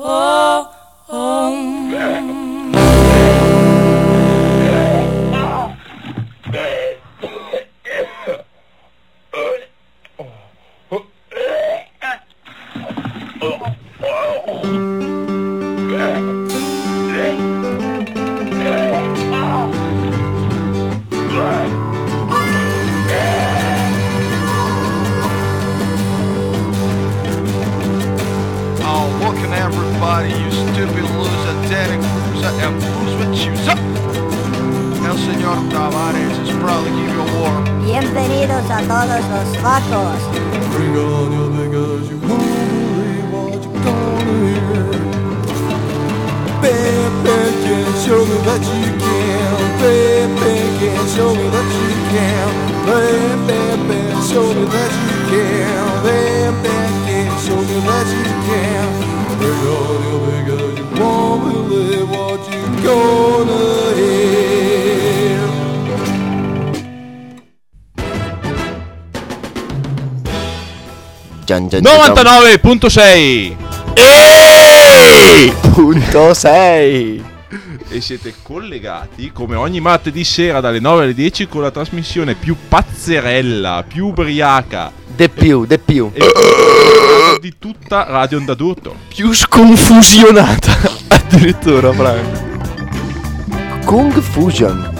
Oh, 99.6 e... Punto 6 e siete collegati come ogni martedì sera dalle 9 alle 10 con la trasmissione più pazzerella, più ubriaca. De più, de più. E di tutta Radio Onda d'Urto. Più sconfusionata addirittura, Frank. Fusion.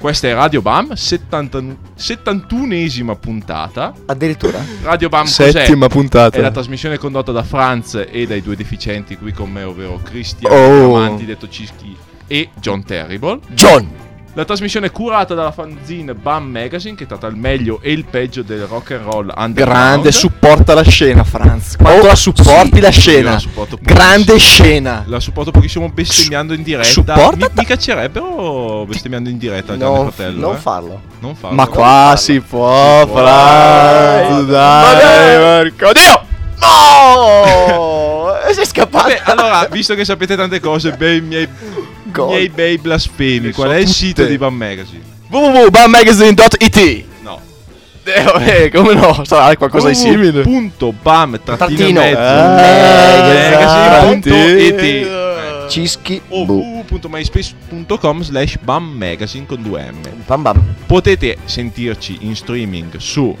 Questa è Radio Bam, 70 71esima puntata. Addirittura Radio Bam cos'è? Settima puntata. È la trasmissione condotta da Franz e dai due deficienti qui con me, ovvero Cristian Oh. Amanti, detto Cischi, e John Terrible. John La trasmissione è curata dalla fanzine Bam Magazine che tratta il meglio e il peggio del rock and roll. Grande, supporta la scena, Franz. Quanto Oh, la supporti sì. la scena? la. Grande scena. La supporto pochissimo bestemmiando in diretta. supporta Mi, mi caccerebbero bestemmiando in diretta Non, Fratello. non eh. farlo Non farlo. Ma qua farlo. si può, può. Franz. Dai, Marco. Dio! No Sei scappato Vabbè, allora, visto che sapete tante cose, bei miei, Gol. miei bei blasfemi, Le qual so è il tutte. sito di Bam Magazine? www.bammagazine.it No. Eh, vabbè, come no? Sarà qualcosa di simile. Punto bam Trattino. mezzo Eh, magazine.it Eh. Cischi o bu. www.myspace.com slash bam magazine con 2m Bam bam potete sentirci in streaming su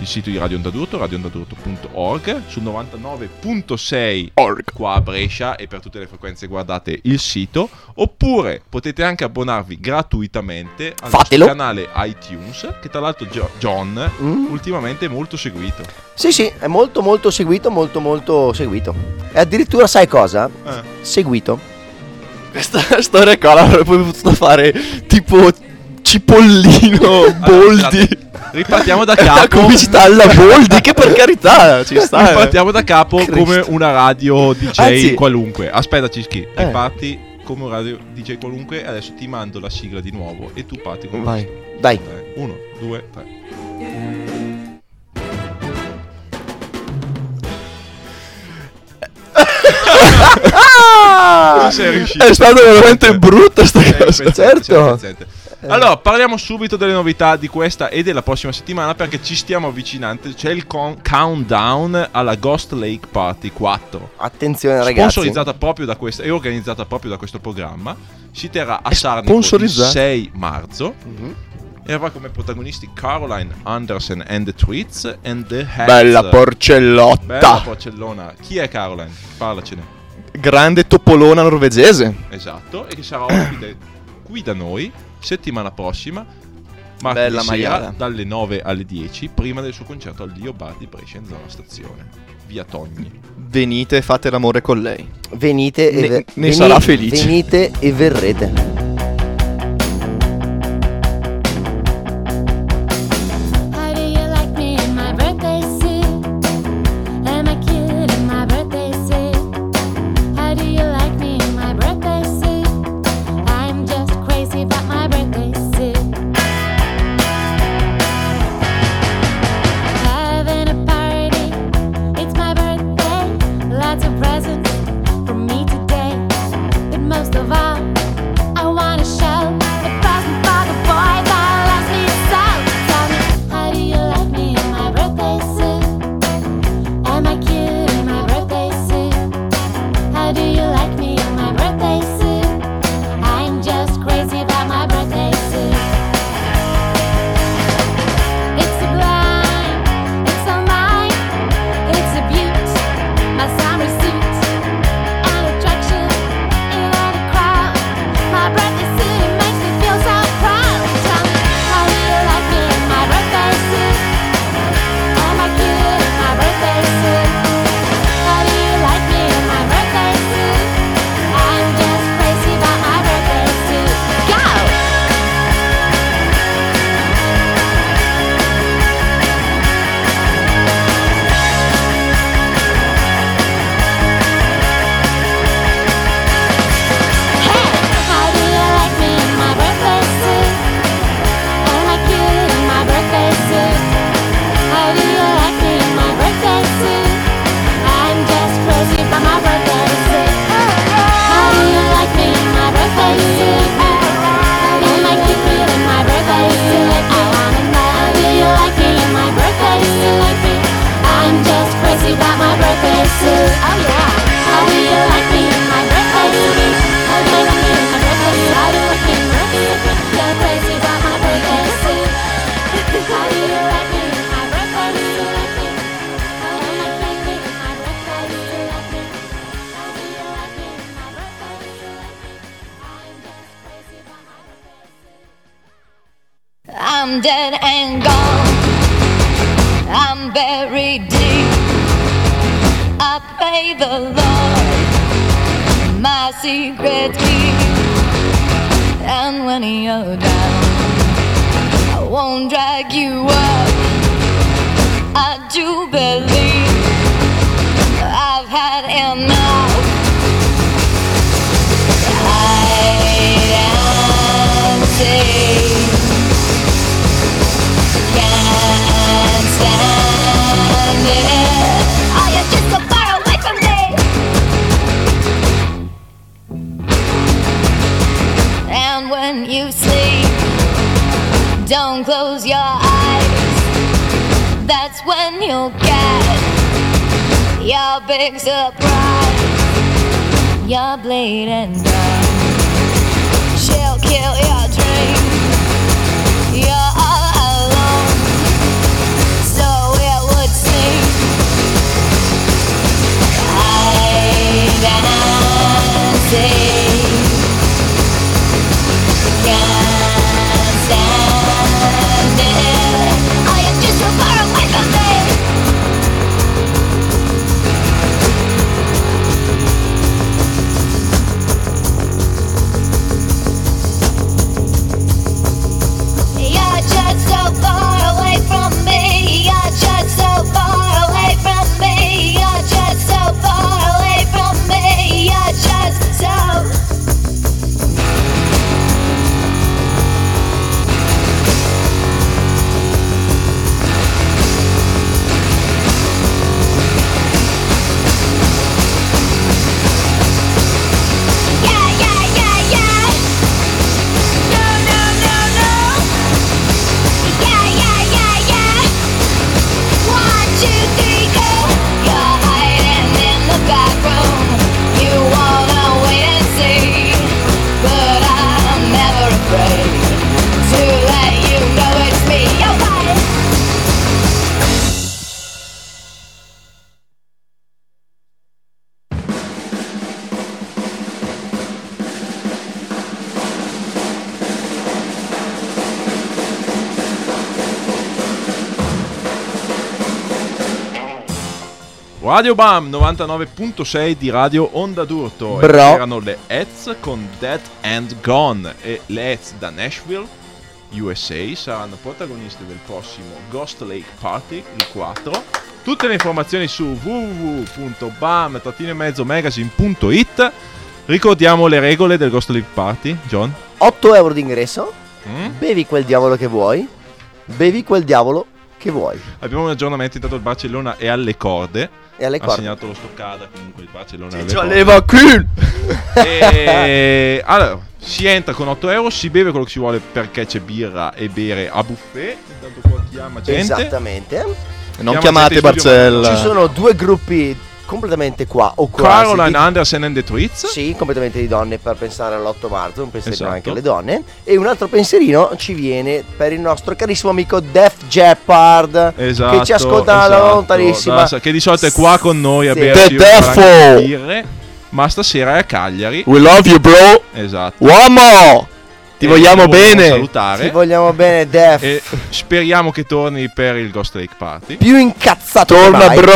il sito di Radio Onda d'Urto, radioondadurto.org, sul 99.6 Org. qua a Brescia e per tutte le frequenze guardate il sito, oppure potete anche abbonarvi gratuitamente al Fatelo. canale iTunes, che tra l'altro Gio- John Mm. ultimamente è molto seguito. Sì sì è molto molto seguito Molto molto seguito E addirittura sai cosa? Eh. Seguito Questa storia qua l'avrebbe potuto fare tipo Cipollino Boldi. Ripartiamo da La capo. pubblicità alla Boldi, che per carità ci sta. eh. Ripartiamo da capo Cristo. come una radio DJ Anzi- qualunque. Aspetta, Cischi, Eh. riparti come un radio DJ qualunque. Adesso ti mando la sigla di nuovo e tu parti con Vai. Dai Uno, due, tre. Non sei riuscito. È stata veramente brutta sta Sei cosa. pezzente, certo. Pezzente. Allora, parliamo subito delle novità di questa e della prossima settimana perché ci stiamo avvicinando. C'è il con- countdown alla Ghost Lake Party 4. Attenzione ragazzi Sponsorizzata proprio da questa e organizzata proprio da questo programma. Si terrà a Sarnico il sponsorizzata? 6 marzo. Mhm. E avrà come protagonisti Caroline Anderson and the Tweets and the Heads. Bella Bella porcellotta. porcellona. Chi è Caroline? Parlacene. Grande topolona norvegese. Esatto. E che sarà ospite qui da noi settimana prossima. Martedì Bella sera, maiala. dalle 9 alle 10 prima del suo concerto al Dio Bar di Brescia in zona stazione. Via Togni. Venite e fate l'amore con lei. Venite e Ne- ve- ne sarà felice. Venite e verrete When you sleep, don't close your eyes. That's when you'll get your big surprise. Your bleeding gun. She'll kill your dream. You're all alone. So it would seem. Radio Bam 99.6 di Radio Onda d'Urto. Bro. Erano le Eds con Dead and Gone. E le Eds da Nashville, USA, saranno protagonisti del prossimo Ghost Lake Party, il 4. Tutte le informazioni su www.bam-magazine.it. Ricordiamo le regole del Ghost Lake Party, John. 8 euro d'ingresso, Mm? bevi quel diavolo che vuoi, bevi quel diavolo che vuoi. Abbiamo un aggiornamento, intanto il Barcellona è alle corde. E alle Ha corde. segnato lo stoccata, comunque il Barcellona è alle Ci corde. leva qui. E allora, si entra con 8 euro, si beve quello che si vuole perché c'è birra e bere a buffet. Intanto qua chiama gente. Esattamente. Non Chiama chiamate gente in studio, Barcella. Ci sono due gruppi completamente qua o quasi. Caroline di- Anderson and the Tweets. Sì, completamente di donne per pensare all'8 marzo, un pensierino Esatto. anche alle donne. E un altro pensierino ci viene per il nostro carissimo amico Def Jeopard. Esatto, Che ci ascolta da esatto. lontanissima. Da- che di solito è qua con noi a Sì. berci The Ma stasera è a Cagliari. We love you, bro. Esatto. Uomo! Ti vogliamo bene. salutare. Ti vogliamo bene, Def. E speriamo che torni per il Ghost Lake Party. Più incazzato Torna, che mai. bro.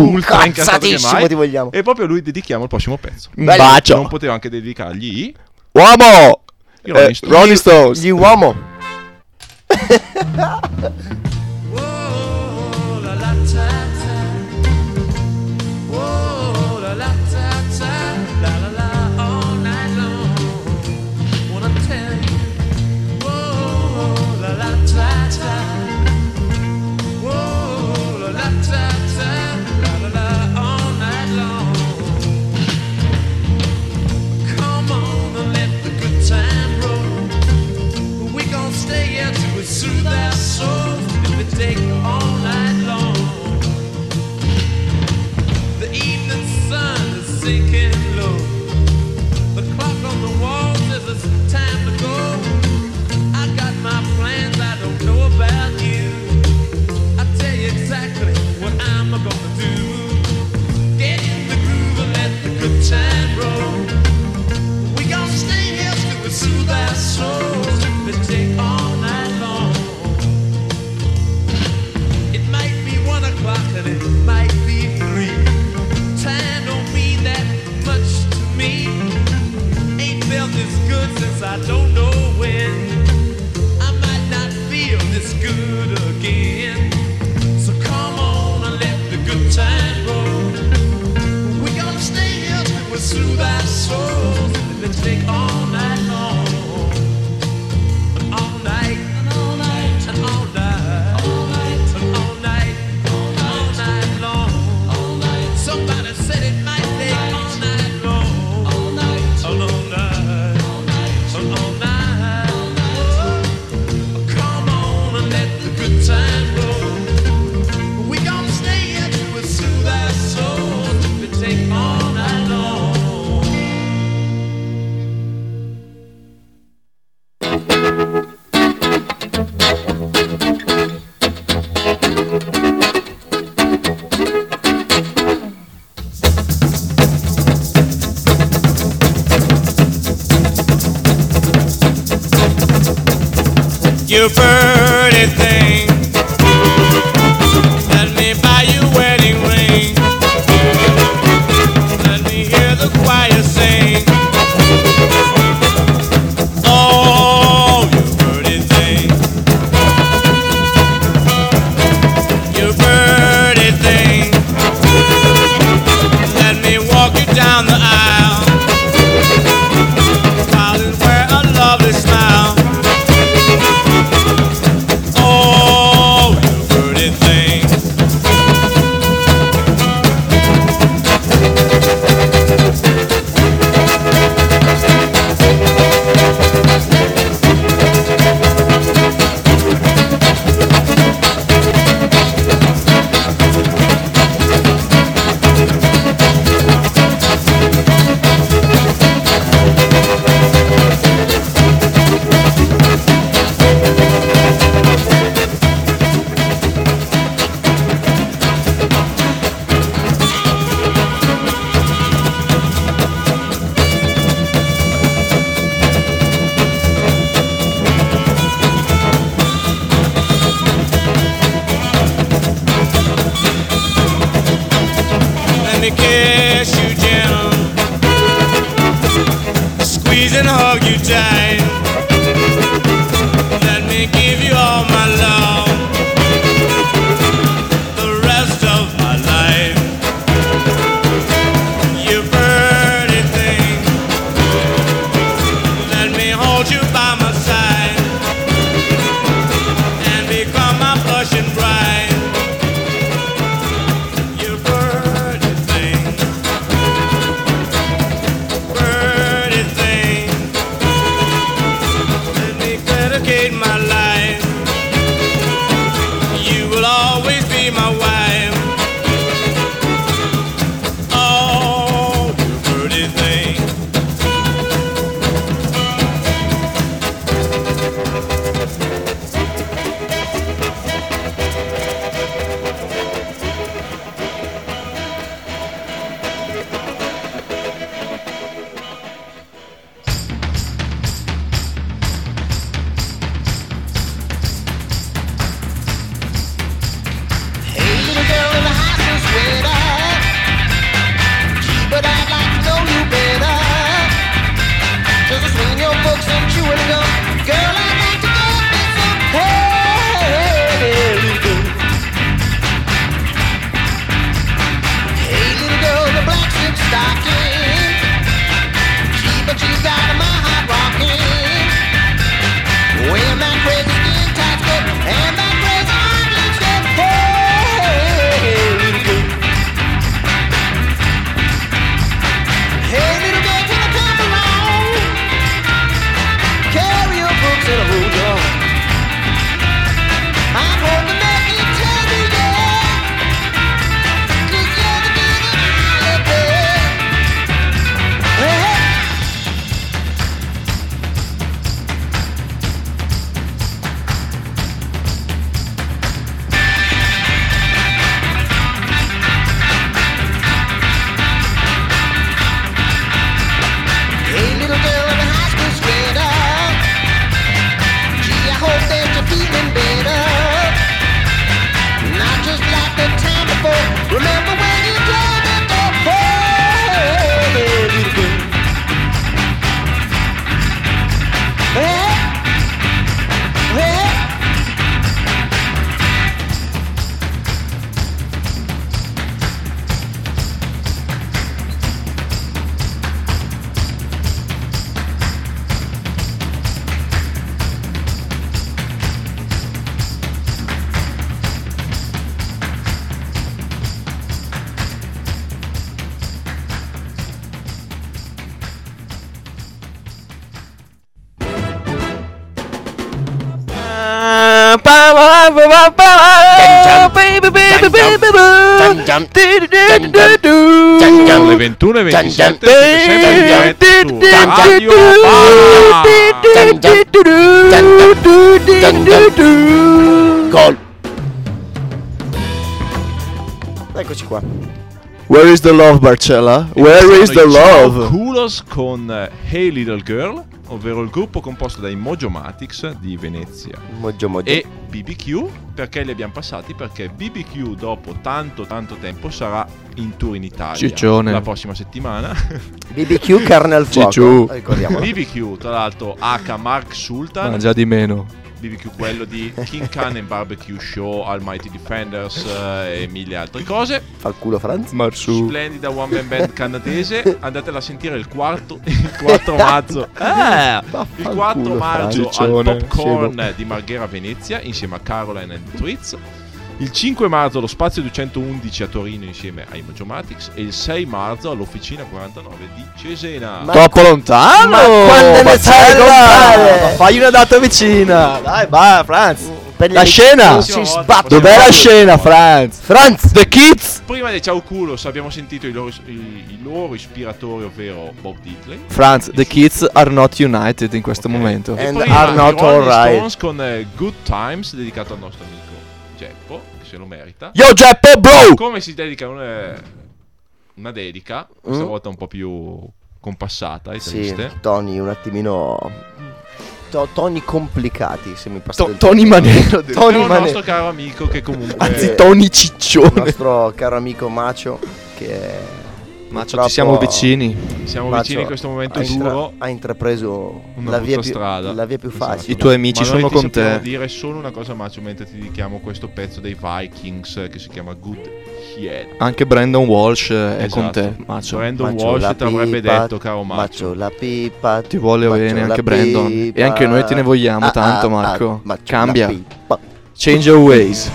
Ultra incazzato che Incazzatissimo mai. ti vogliamo. E proprio a lui dedichiamo il prossimo pezzo. Un Bello. Non bacio. potevo anche dedicargli Uomo! i Rolling Eh, Stones. Gli uomo. Gian gian. Gian gian. Gol. Eccoci qua. Where is the love, Barcella? Where is the Sono i Ciao love? Kulos con Hey Little Girl, ovvero il gruppo composto dai Mojomatics di Venezia Moggio moggio. e BBQ. Perché li abbiamo passati? Perché BBQ dopo tanto tanto tempo sarà in tour in Italia Ciccione. la prossima settimana. BBQ carne al fuoco. Ricordiamo. BBQ, tra l'altro, H Mark Sultan. Ma già di meno. BBQ quello di King Khan and Barbecue Show, Almighty Defenders eh, e mille altre cose. Al culo Franz. Marsu. Splendida one man band canadese. Andatela a sentire il quarto, il 4 marzo. Eh, il 4 Vaffanculo, marzo al Popcorn di Marghera Venezia insieme a Caroline and the Twits. Il 5 marzo allo Spazio 211 a Torino insieme ai Mogiomatics e il 6 marzo all'Officina 49 di Cesena. Ma- Troppo lontano! Ma quando ne sai? Ma Fai una data vicina! Dai, vai, Franz! La scena! Si sbattono. Dov'è la scena, Franz? Franz! The Kids! Prima dei Ciao Culos abbiamo sentito i loro, i- i loro ispiratori, ovvero Bob Diddley. Franz, the kids are not united in questo Ok. momento. E And are not alright. Con eh, Good Times dedicato al nostro amico Geppo, se lo merita. Yo, Geppo, bro! Come si dedica una, una dedica, questa Mm. volta un po' più compassata e Sì, triste. toni un attimino. to- toni complicati, se mi passa To- Tony. Manero. Tony Mane- nostro caro amico che comunque Anzi, Tony il Ciccione. nostro caro amico Macio che Ma ci siamo vicini. siamo Macio vicini in questo momento ha, duro. ha intrapreso la via, più, strada. la via più Esatto. facile. I tuoi amici Ma sono con te. dire solo una cosa Macio mentre ti dedichiamo questo pezzo dei Vikings eh, che si chiama Good Head. Anche Brandon Walsh eh, è Esatto. con te, Macio. Brandon Macio, Walsh ti avrebbe detto caro Macio. Macio la pipa Ti vuole bene anche Brandon. pipa. E anche noi te ne vogliamo Ah, tanto, ah, Marco. ah, Cambia. la pipa. Change your ways.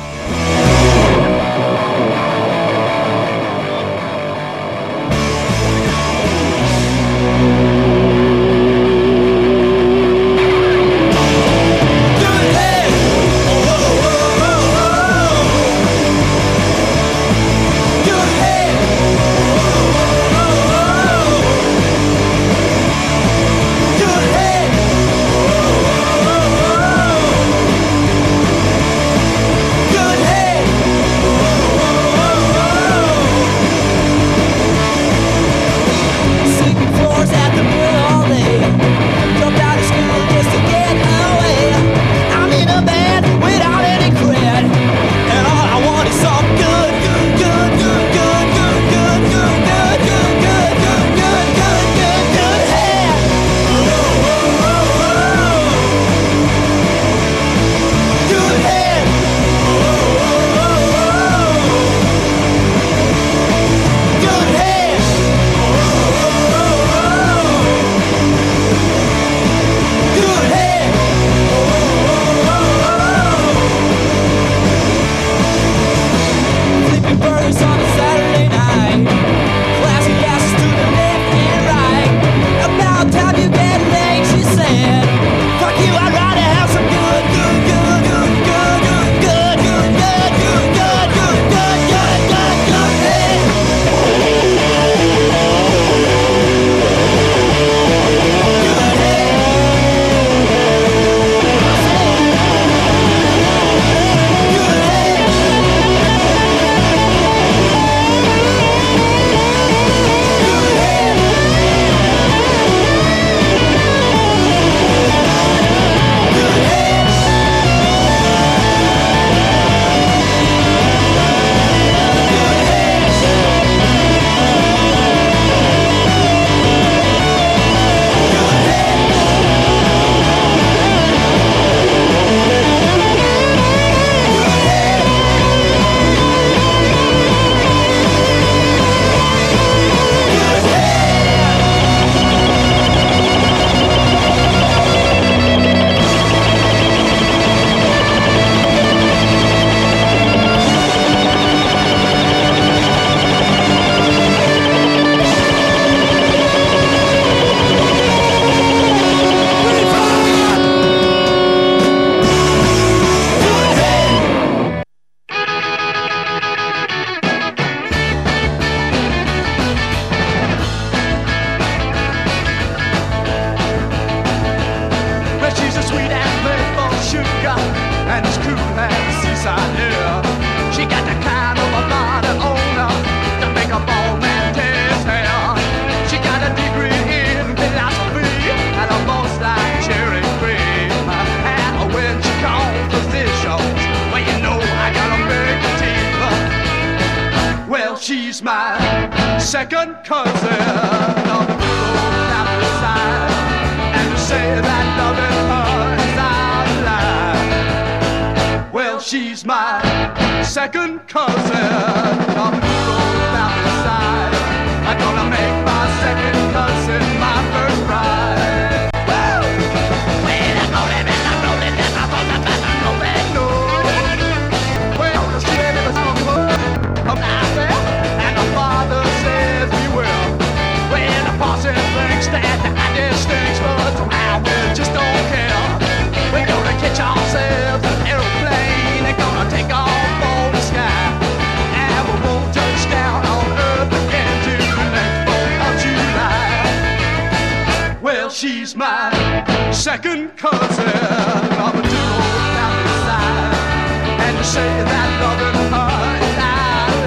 Second cousin of a dual family side. And you say that loving her is of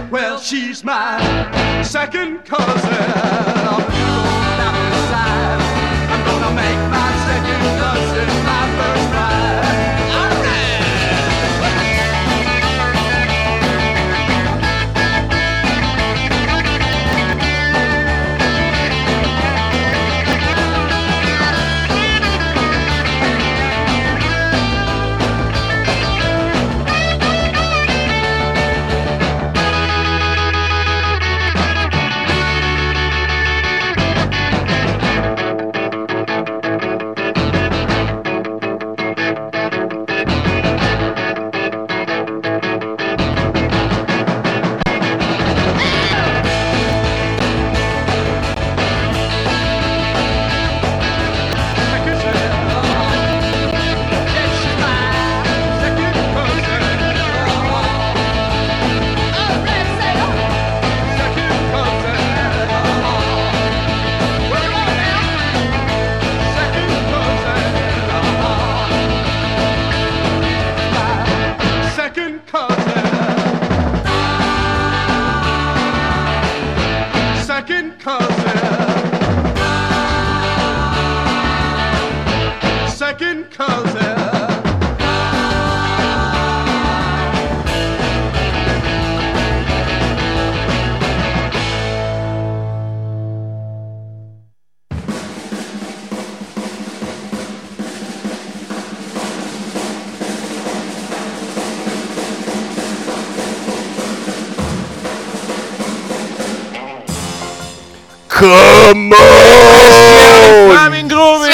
line. Well, she's my second cousin Come on! Flaming Groovy!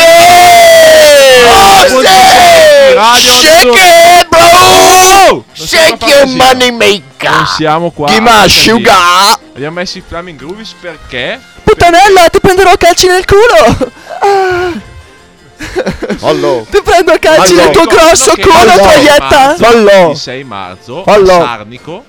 Oh, sì! Radio Shake it, bro! Non Shake your money Non maker! siamo qua. Give me a a sentire. sugar! Abbiamo messo i Flaming Groovies perché? Puttanella, ti prenderò calci nel culo! Fallo! Ti prendo calci Fallo. nel tuo grosso culo, fallo. troietta! Fallo. Il 6 marzo Fallo. a Sarnico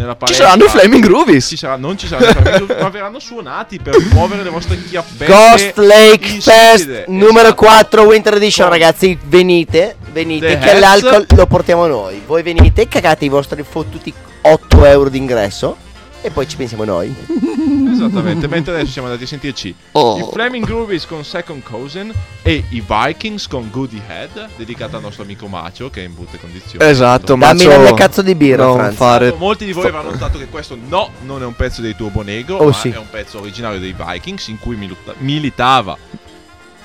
nella Ci palestra. saranno i Flaming Groovies! Ci sarà, non ci saranno i Flaming Groovies, ma verranno suonati per muovere le vostre chiappette. Ghost Lake Fest insipide. numero Esatto. 4 Winter Edition Con ragazzi venite venite The che Heads. l'alcol lo portiamo noi voi venite cagate i vostri fottuti 8 euro d'ingresso e poi ci pensiamo noi Esattamente, mentre adesso siamo andati a sentirci Oh. i Flaming Groovies con Second Cousin e i Vikings con Goody Head, dedicata al nostro amico Macio che è in brutte condizioni. Esatto, ma dammi la mia cazzo di birra non fare Molti di voi avranno notato che questo no, non è un pezzo dei Turbo Negro, Oh, ma sì. è un pezzo originario dei Vikings in cui milita- militava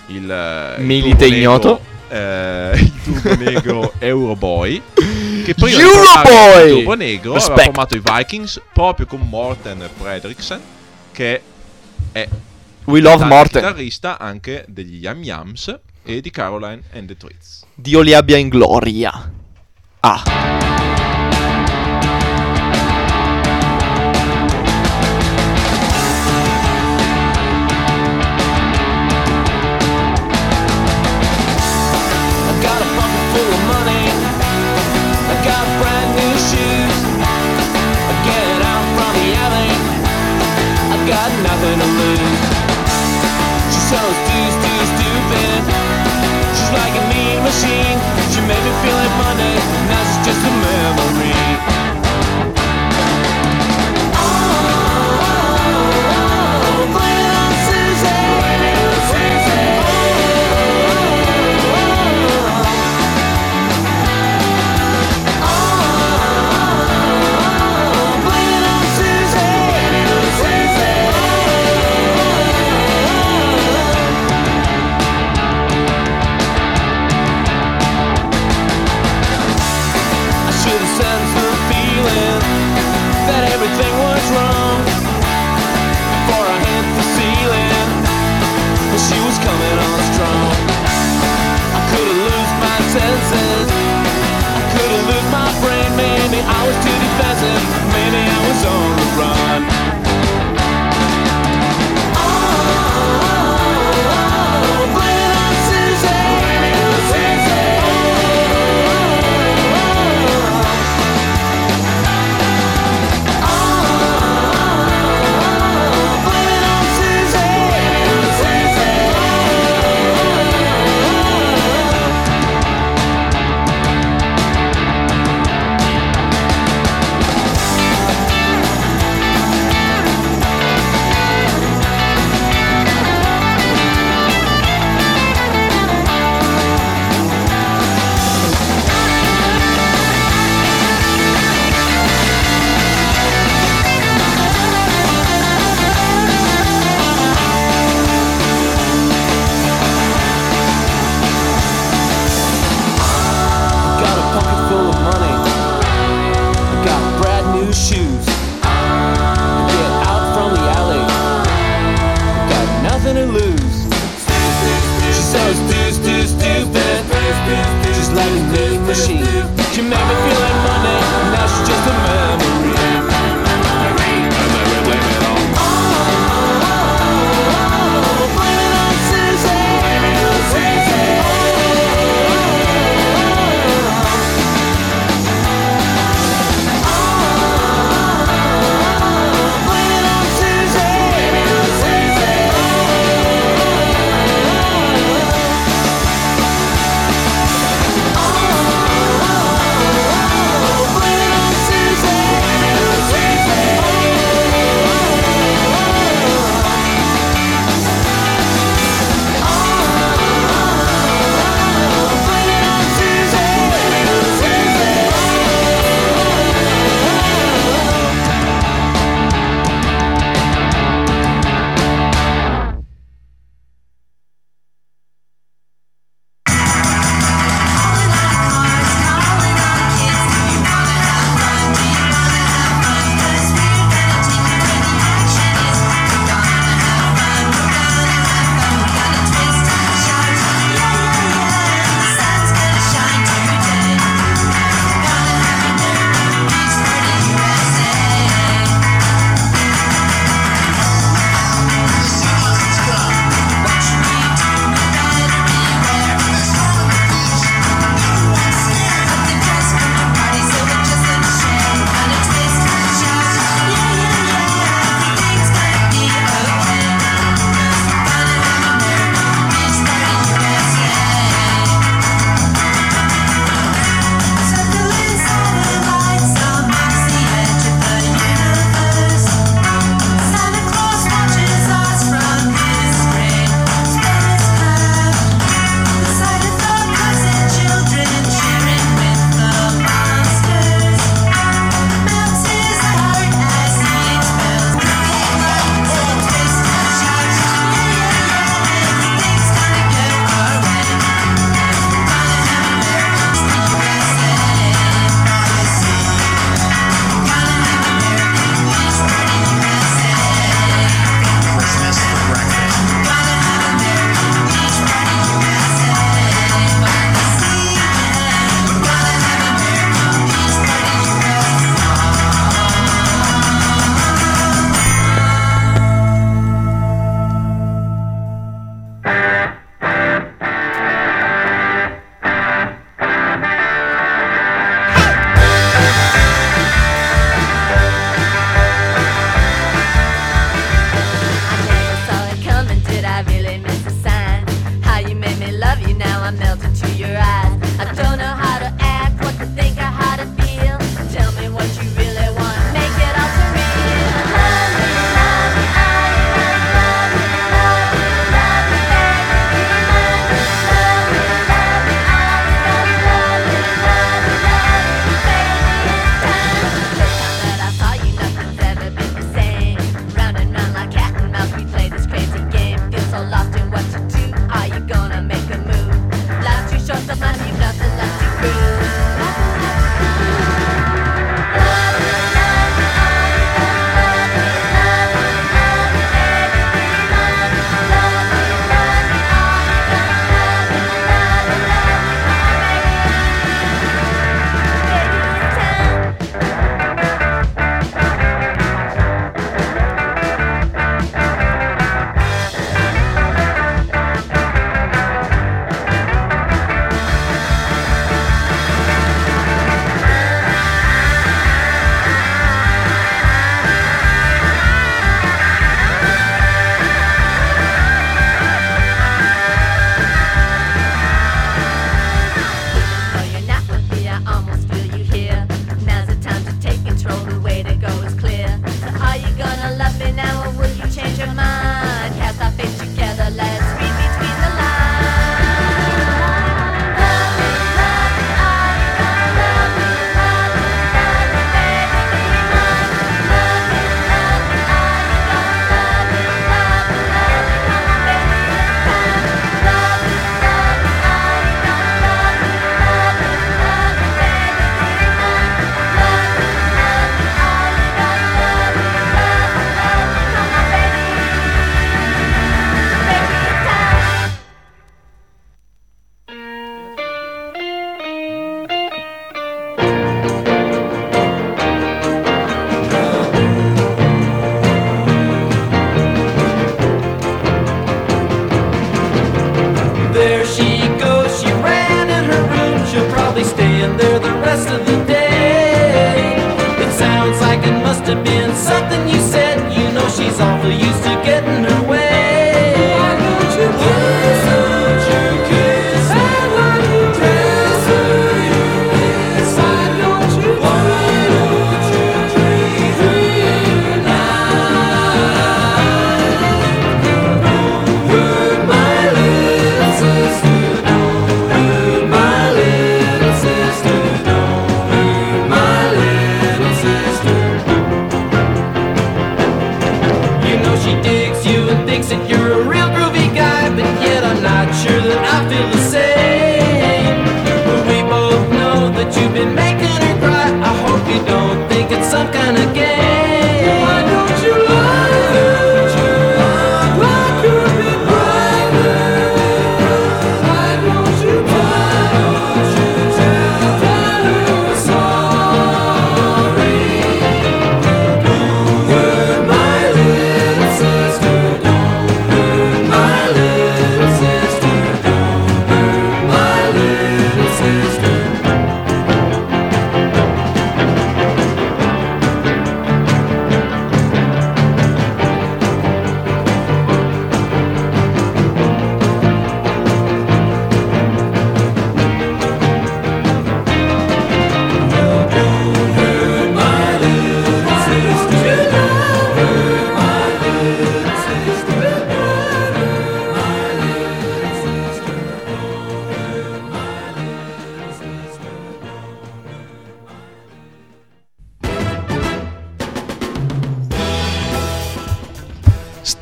il, eh, il Milite ignoto. Negro, eh, il Turbo Negro Euroboy che prima di Turbo Negro aveva Respect. formato i Vikings proprio con Morten Fredriksen che è We love Morten. chitarrista anche degli Yam Yams e di Caroline and the Treats. Dio li abbia in gloria. Ah.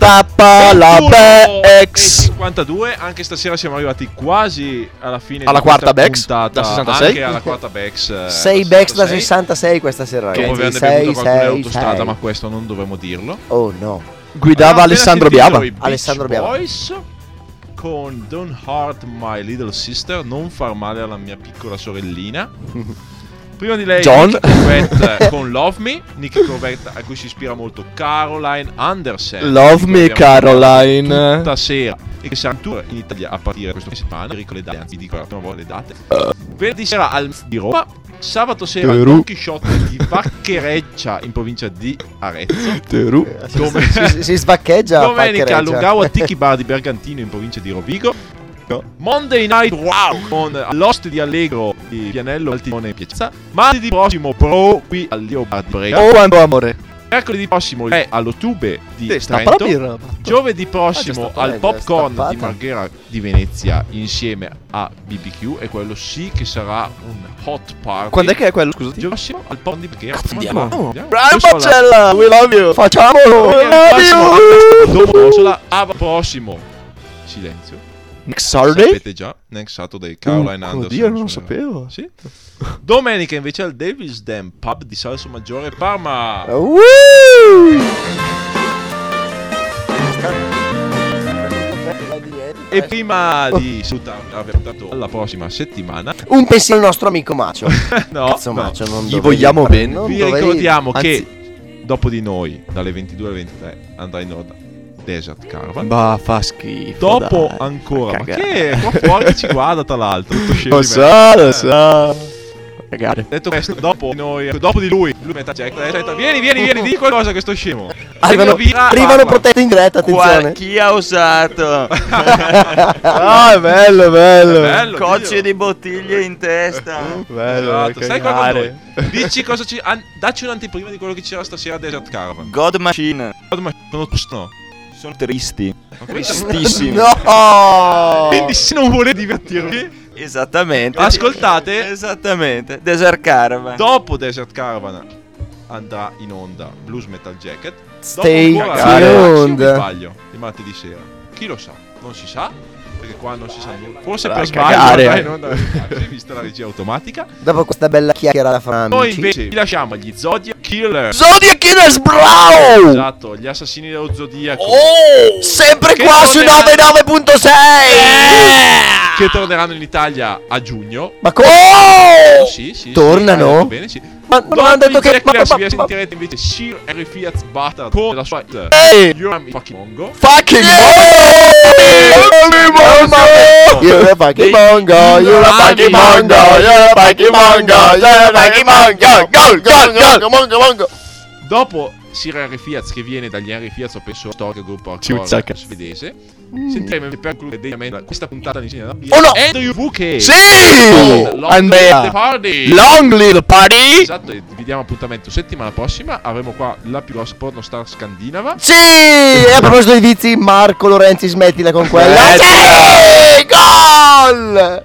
Stappa la 21 Bex. 52, anche stasera siamo arrivati quasi alla fine Alla quarta Bex, da 66. Anche alla quarta Bex. eh, 6 da backs da 66. 66 questa sera, Dopo averne 6, bevuto qualcuno in 6, autostrada, 6. ma questo non dovremmo dirlo. Oh no. Guidava Abbiamo Alessandro Biava. Alessandro Biava. Boys con Don't Hurt My Little Sister, non far male alla mia piccola sorellina. Prima di lei John. Corbett con Love Me, Nicky Corbett a cui si ispira molto Caroline Anderson. Love me, Caroline. Tutta sera e che sarà in tour in Italia a partire da questo fine settimana. Enrico le date, anzi dico la prima volta le date. Venerdì sera al di Roma, sabato sera al. Don Chisciotte di Vacchereccia in provincia di Arezzo. Teru. Dove- Si, si svaccheggia. a Domenica Pacchereggia. a Lungao a Tiki Bar di Bergantino in provincia di Rovigo. Monday Night Wow con l'oste di Allegro di Pianello Altimone e Piacenza. Martedì prossimo Pro qui al Leo Bar di Brera. Oh, quanto amore. Mercoledì prossimo è allo Tube di Sì, Trento. Giovedì Ah, prossimo al Popcorn di Marghera di Venezia insieme a BBQ e quello sì che sarà un hot party. Quando è che è quello, scusati? Giovedì prossimo al Popcorn di Marghera. andiamo. Andiamo. Bravo Giusto alla- Marcella, we love you. Facciamolo. We love you. Sabato prossimo. Silenzio. Next Saturday? Sapete già, next Saturday, Caroline Oh, Anderson. oddio, non lo sapevo. Sì. Domenica invece al Devil's Den Pub di Salso Maggiore Parma. Woo! E prima di salutarvi, alla prossima settimana, Un pensiero al nostro amico Macio. no, Cazzo, no. Macio, non Gli vogliamo bene. vi dovevi- ricordiamo anzi- che dopo di noi, dalle 22 alle 23, andrà in onda Desert Caravan. Bah, fa schifo. Dopo dai. ancora, ma che qua fuori ci guarda tra l'altro, Lo so, lo so. Cagare. Detto questo, dopo di noi, dopo di lui, lui mette a Jack, aspetta, vieni, vieni, vieni, di qualcosa che sto scemo. Arrivano, arrivano protette in diretta, attenzione. chi ha usato? Ah, è bello, bello. Bello, Cocce di bottiglie in testa. Bello, Esatto, che stai qua con cagare. noi. Dici cosa ci. an- dacci un'anteprima di quello che c'era stasera a Desert Caravan. God Machine. Ma sono no. Sono tristi. Tristissimi. No! Quindi se non volete divertirvi, Esattamente. ascoltate. Esattamente. Desert Caravan. Dopo Desert Caravan andrà in onda Blues Metal Jacket. Stay tuned. mi sbaglio, di martedì sera. Chi lo sa? Non si sa. Perché qua non si sa nulla. Forse Dai, per sbaglio in onda Relax, vista la regia automatica. Dopo questa bella chiacchierata fra Noi amici. invece vi lasciamo agli Zodiac Killer. Zodiac Killers Brow! Esatto, gli assassini dello Zodiaco. Oh! Sempre Che qua non su è- 99.6! Che torneranno in Italia a giugno. Ma come? Oh, sì, sì, sì, Tornano? hai detto Bene, sì. Ma non hanno detto che... Ma- vi ma- ma- sentirete invece Sir Harry Fiat Bastard con la sua Ehi! You're a fucking Mongo. Fucking You're a fucking mongo, you're a fucking mongo, you're a fucking mongo, you're a fucking mongo, go, go, go, mongo, mongo. Dopo Sir Harry Fiat che viene dagli Harry Fiat, penso storico gruppo hardcore Ciucciaca. Svedese. Sentiremo per concludere degnamente questa puntata di da Oh no! Andrew Buche. Sì! Long live the Andrea! party. Long little party! Esatto, e vi diamo appuntamento settimana prossima. Avremo qua la più grossa porno star scandinava. Sì! E a proposito di vizi, Marco Lorenzi, smettila con quella. Eh, Sì! Gol!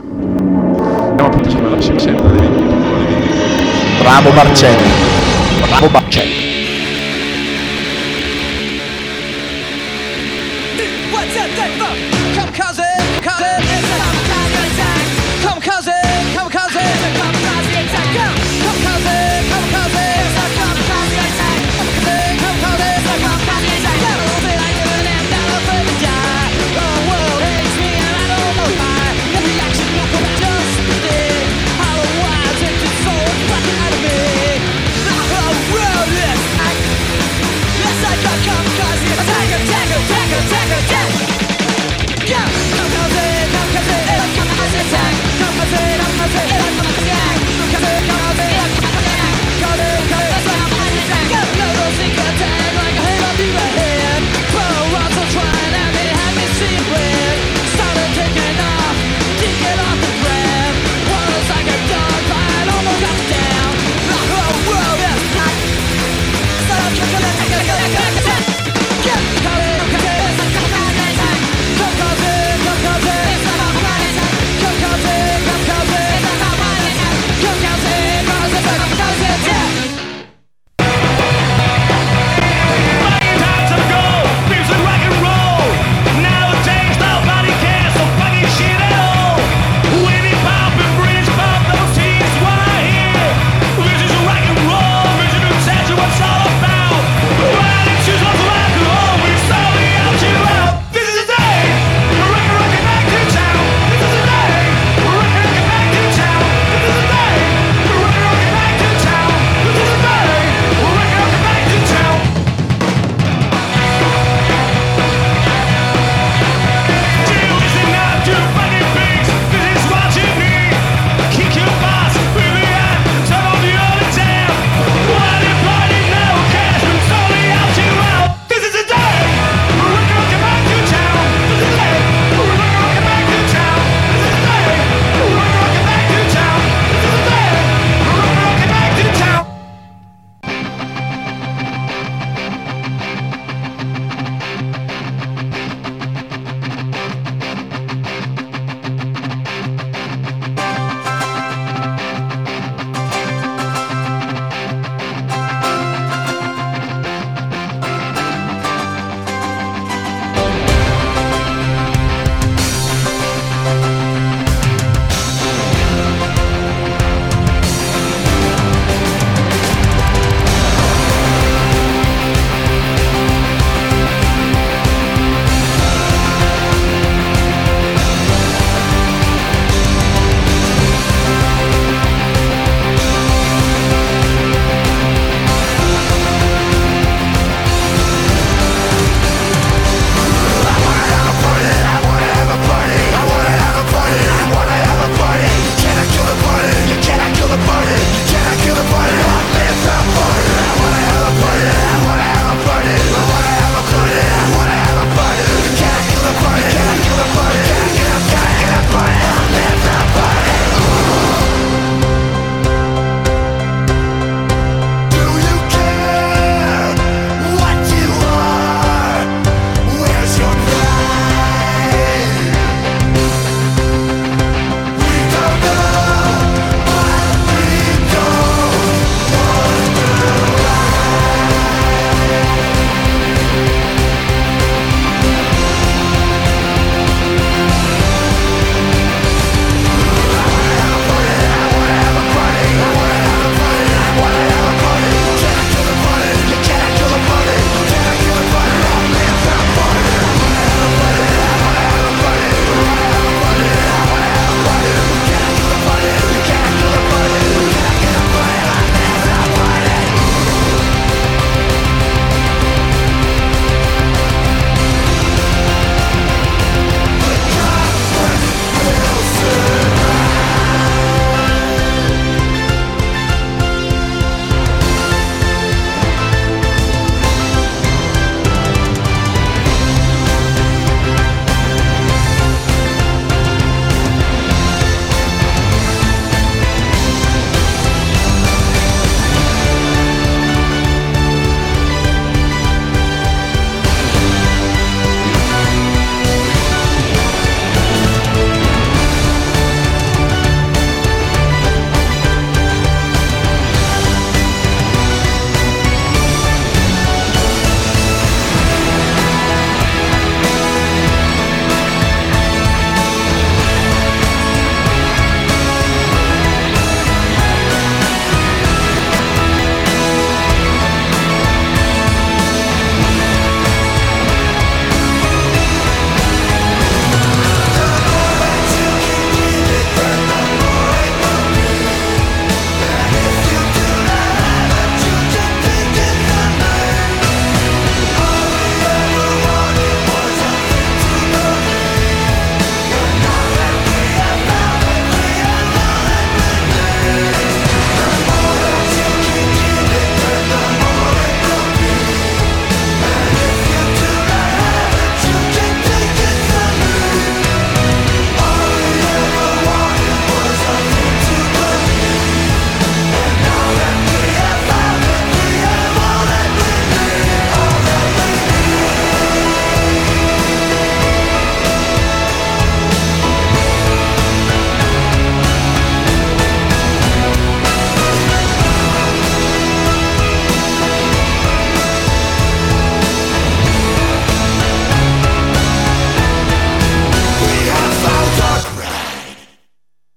Andiamo appunto alla prossima sempre alle 22 alle 22. Bravo Marcello. Bravo Marcello.